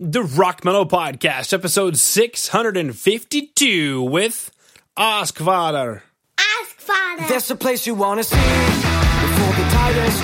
The Rock Metal Podcast, episode 652 with Åskväder. Ask Father. There's a place you wanna see before the tide has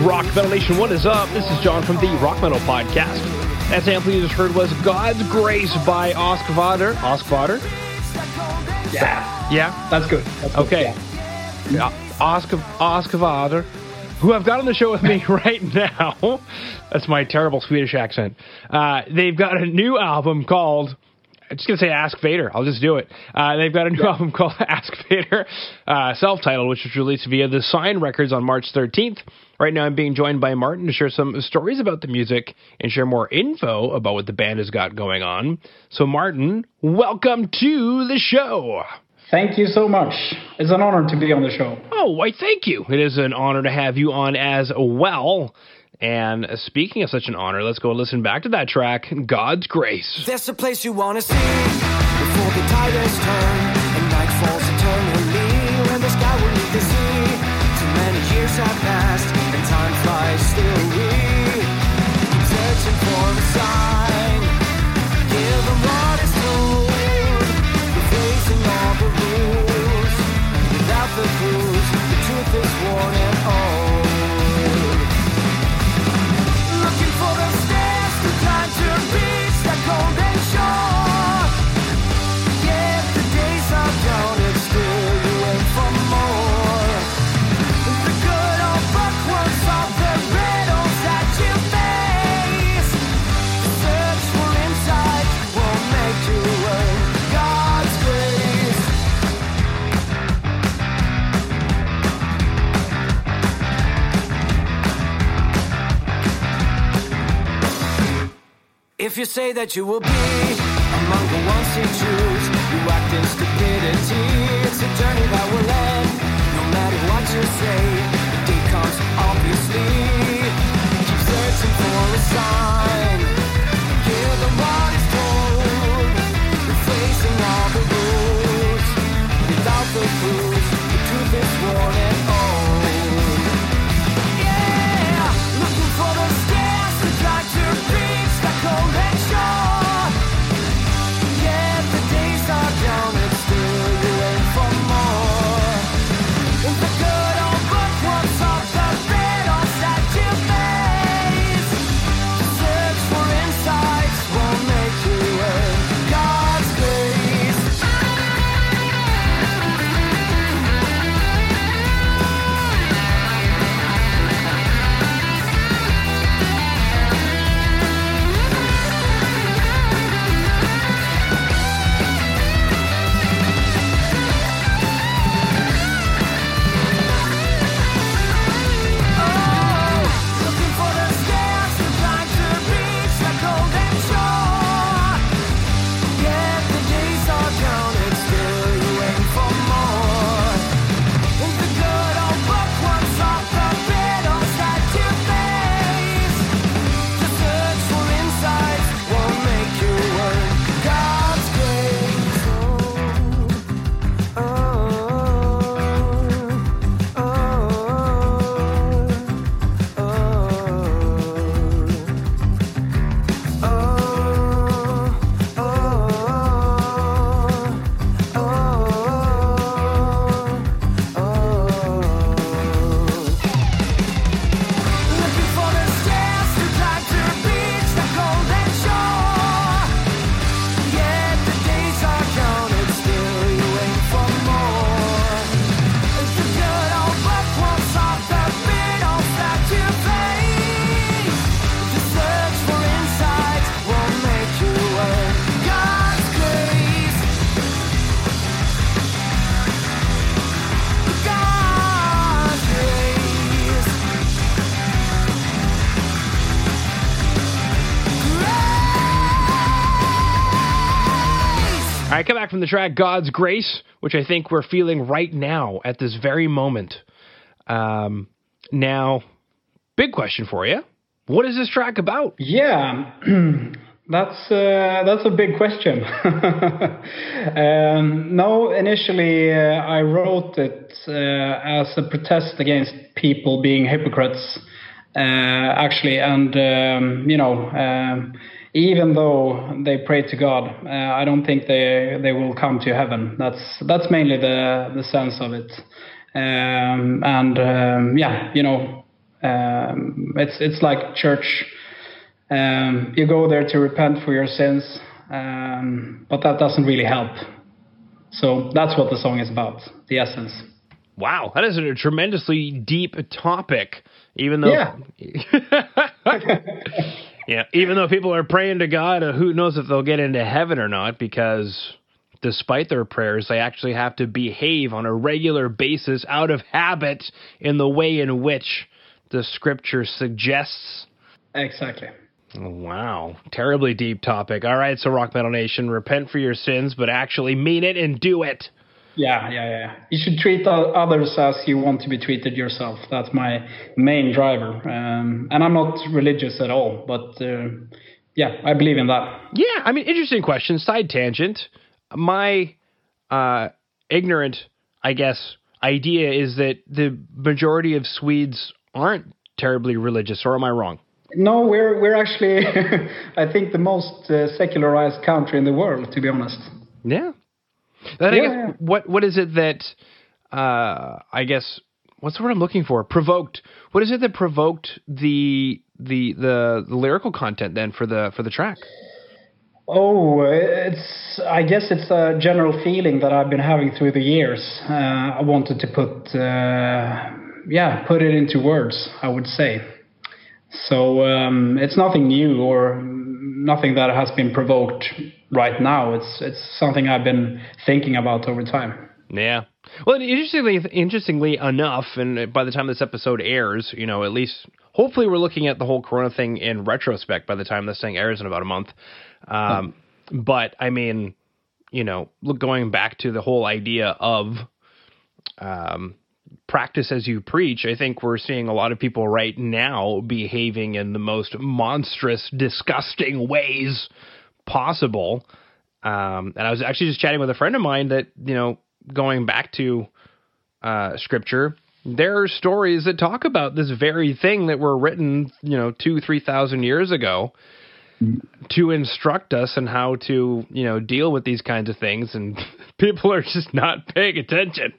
Rock Metal Nation, what is up? This is John from the Rock Metal Podcast. That sample you just heard was God's Grace by Åskväder. Åskväder? Yeah, Yeah? that's good. That's good, Okay. yeah. Oscar Oscarvader, who I've got on the show with me right now. That's my terrible Swedish accent. Uh, they've got a new album called. I'm just gonna say Ask Vader. I'll just do it. Uh, they've got a new album called Ask Vader, uh, self-titled, which was released via the Sign Records on March 13th. Right now, I'm being joined by Martin to share some stories about the music and share more info about what the band has got going on. So, Martin, welcome to the show. Thank you so much. It's an honor to be on the show. Oh, why, thank you. It is an honor to have you on as well. And speaking of such an honor, let's go listen back to that track, God's Grace. There's a place you wanna see before the tide has If you say that you will be among the ones you choose, you act in stupidity. It's a journey that will end. No matter what you say, the day comes obviously. Keep searching for a sign. Hear the what is told. Replacing all the rules. Without the clues, All right, come back from the track God's Grace, which I think we're feeling right now at this very moment. Um, now, big question for you. What is this track about? Yeah, that's uh, that's a big question. um, no, initially uh, I wrote it uh, as a protest against people being hypocrites, uh, actually, and um, you know. Even though they pray to God, uh, I don't think they they will come to heaven. That's that's mainly the the sense of it. Um, and um, yeah, you know, um, it's it's like church. Um, you go there to repent for your sins, um, but that doesn't really help. So that's what the song is about, the essence. Wow, that is a tremendously deep topic. Even though, Yeah. yeah, even though people are praying to God, uh, who knows if they'll get into heaven or not? Because despite their prayers, they actually have to behave on a regular basis out of habit in the way in which the Scripture suggests. Exactly. Wow, terribly deep topic. All right, so Rock Metal Nation, repent for your sins, but actually mean it and do it. Yeah, yeah, yeah. You should treat others as you want to be treated yourself. That's my main driver. Um, and I'm not religious at all, but uh, yeah, I believe in that. Yeah, I mean, interesting question. Side tangent. My uh, ignorant, I guess, idea is that the majority of Swedes aren't terribly religious, or am I wrong? No, we're we're actually, I think, the most uh, secularized country in the world, to be honest. Yeah. Then I guess, yeah. what what is it that uh, I guess what's the word I'm looking for? Provoked. What is it that provoked the the the, the lyrical content then for the for the track? Oh, it's. I guess it's a general feeling that I've been having through the years. Uh, I wanted to put, uh, yeah, put it into words. I would say. So um, it's nothing new or nothing that has been provoked right now. It's it's something I've been thinking about over time. Yeah. Well, interestingly, interestingly enough, and by the time this episode airs, you know, at least hopefully we're looking at the whole Corona thing in retrospect by the time this thing airs in about a month. Um, But I mean, you know, look, going back to the whole idea of um, practice as you preach, I think we're seeing a lot of people right now behaving in the most monstrous, disgusting ways possible. Um, and I was actually just chatting with a friend of mine that, you know, going back to uh, scripture, there are stories that talk about this very thing that were written, you know, two, three thousand years ago to instruct us on how to, you know, deal with these kinds of things. And people are just not paying attention.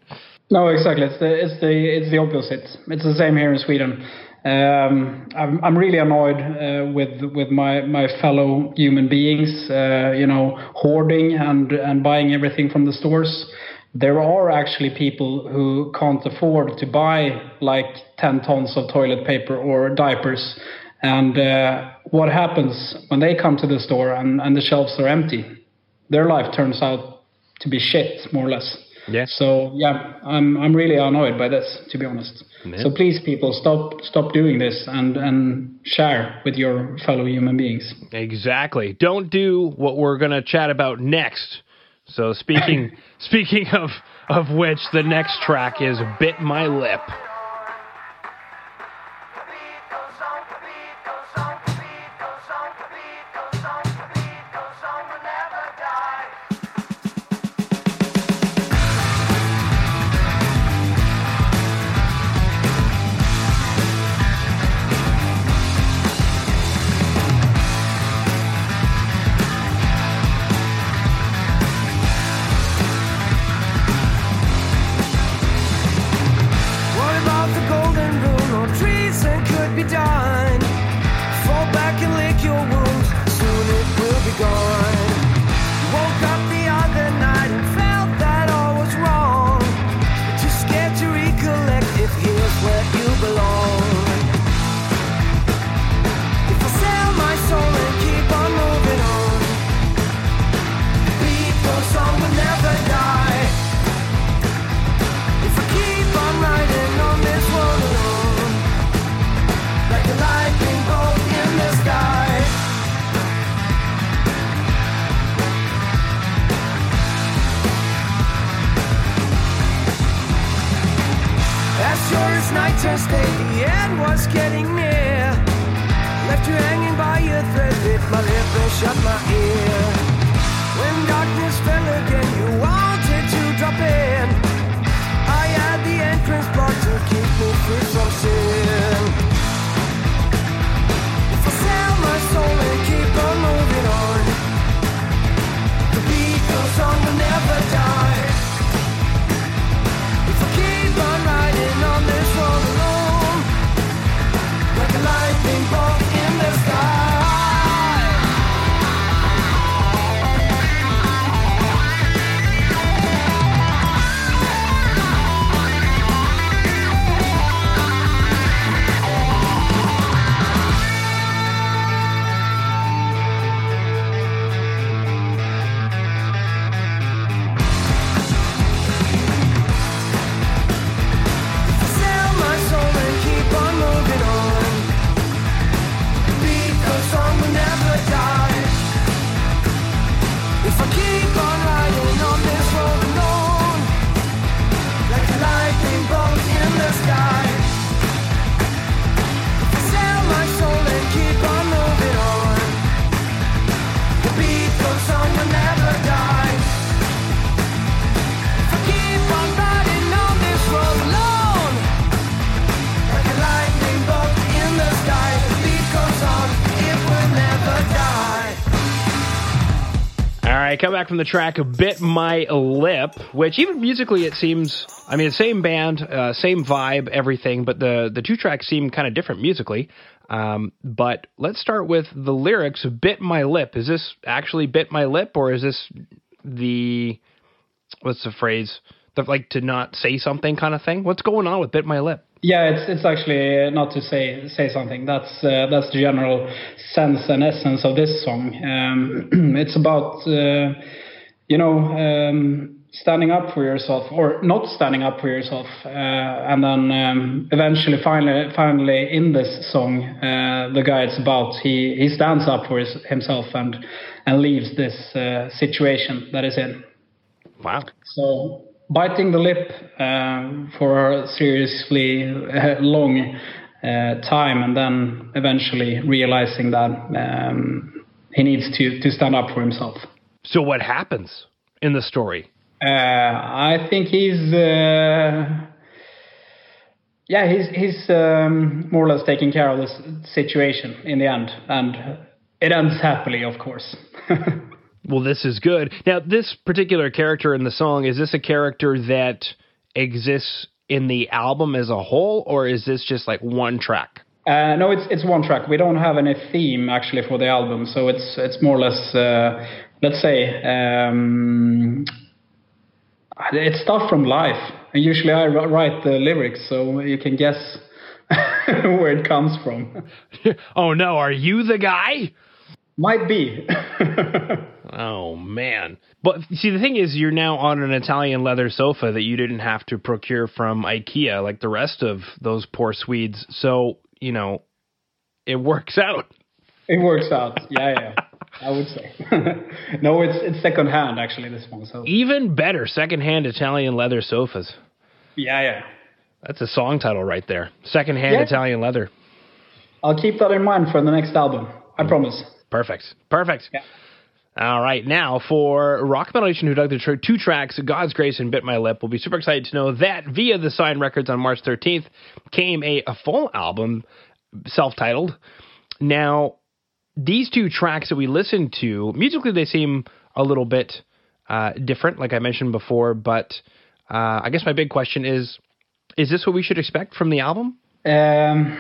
No, exactly. It's the it's the it's the opposite. It's the same here in Sweden. Um, I'm I'm really annoyed uh, with with my my fellow human beings. Uh, you know, hoarding and and buying everything from the stores. There are actually people who can't afford to buy like 10 tons of toilet paper or diapers. And uh, what happens when they come to the store and, and the shelves are empty? Their life turns out to be shit, more or less. Yeah. So yeah, I'm I'm really annoyed by this, to be honest. Yeah. So please, people, stop stop doing this and and share with your fellow human beings. Exactly. Don't do what we're going to chat about next. So speaking speaking of of which, the next track is "Bit My Lip." Day, the end was getting near. Left you hanging by your thread, bit my lip and shut my ear. When darkness fell again, you come back from the track "Bit My Lip," which even musically it seems. I mean, same band, uh, same vibe, everything, but the the two tracks seem kind of different musically. Um, but let's start with the lyrics. "Bit My Lip." Is this actually "Bit My Lip" or is this the what's the phrase? The like to not say something kind of thing. What's going on with "Bit My Lip"? Yeah, it's it's actually not to say say something. That's uh, that's the general sense and essence of this song. Um, it's about uh, you know um, standing up for yourself or not standing up for yourself, uh, and then um, eventually, finally, finally, in this song, uh, the guy it's about he he stands up for his, himself and and leaves this uh, situation that is in. Wow. So biting the lip um, for a seriously uh, long uh, time, and then eventually realizing that um, he needs to to stand up for himself. So what happens in the story? Uh, I think he's. Uh, yeah, he's he's um, more or less taking care of this situation in the end, and it ends happily, of course. Well, this is good. Now, this particular character in the song, is this a character that exists in the album as a whole, or is this just like one track? Uh, no, it's it's one track. We don't have any theme actually for the album, so it's it's more or less, uh, let's say, um, it's stuff from life. And usually I write the lyrics, so you can guess where it comes from. oh no, are you the guy? Might be. Oh man. But see the thing is you're now on an Italian leather sofa that you didn't have to procure from IKEA like the rest of those poor Swedes. So, you know, it works out. it works out. Yeah, yeah. I would say. no, it's it's second hand actually. This one. So Even better, secondhand Italian leather sofas. yeah, yeah. That's a song title right there. Secondhand Yeah. Italian leather. I'll keep that in mind for the next album. I mm. promise. Perfect. Perfect. Yeah. All right, now for Rock Metal Nation, who dug the tr- two tracks, God's Grace and Bit My Lip, we'll be super excited to know that via the Sign Records on March 13th came a, a full album, self-titled. Now, these two tracks that we listened to, musically they seem a little bit uh, different, like I mentioned before, but uh, I guess my big question is, is this what we should expect from the album? Um,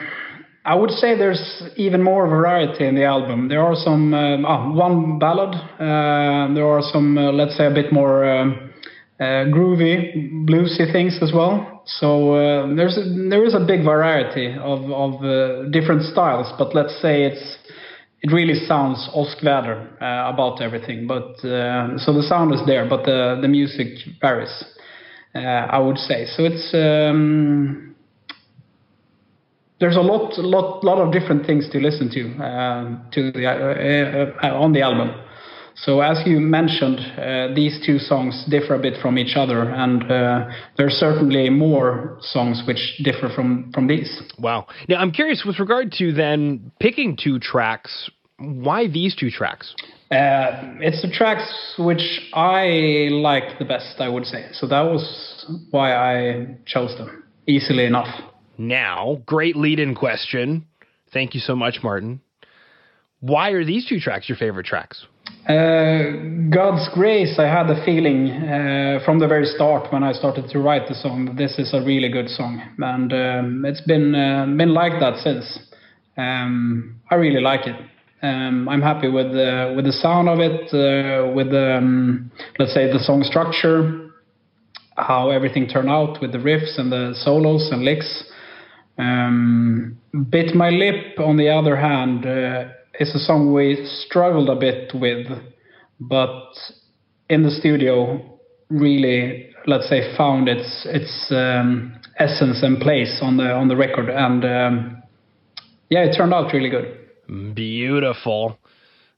I would say there's even more variety in the album. There are some um, ah, one ballad. Uh, there are some, uh, let's say, a bit more um, uh, groovy, bluesy things as well. So uh, there's a, there is a big variety of of uh, different styles. But let's say it's it really sounds Åskväder about everything. But so the sound is there, but the the music varies. I would say so. It's um, there's a lot, lot, lot of different things to listen to um, to the uh, uh, uh, on the album. So as you mentioned, uh, these two songs differ a bit from each other, and uh, there are certainly more songs which differ from from these. Wow. Now I'm curious with regard to then picking two tracks. Why these two tracks? Uh, it's the tracks which I like the best, I would say. So that was why I chose them. Easily enough. Now, great lead-in question. Thank you so much, Martin. Why are these two tracks your favorite tracks? Uh, God's Grace, I had a feeling uh, from the very start when I started to write the song that this is a really good song, and um, it's been uh, been like that since. Um, I really like it. Um, I'm happy with the with the sound of it, uh, with um, let's say the song structure, how everything turned out with the riffs and the solos and licks. Um, Bit My Lip, on the other hand, uh, is a song we struggled a bit with, but in the studio, really, let's say, found its its um, essence and place on the on the record, and um, yeah, it turned out really good. Beautiful.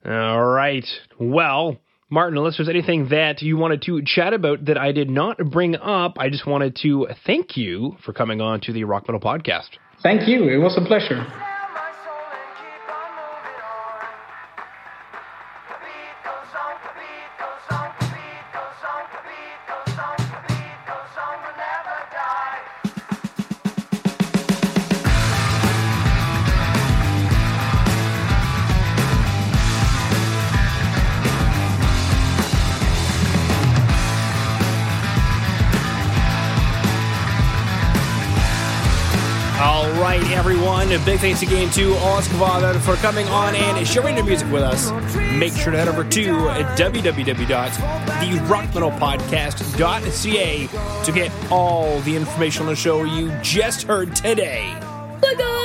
All right. Well, Martin, unless there's anything that you wanted to chat about that I did not bring up, I just wanted to thank you for coming on to the Rock Metal Podcast. Thank you. It was a pleasure. Right, everyone. A big thanks again to Oskavader for coming on and sharing their music with us. Make sure to head over to www.therockmetalpodcast.ca to get all the information on the show you just heard today. Bye.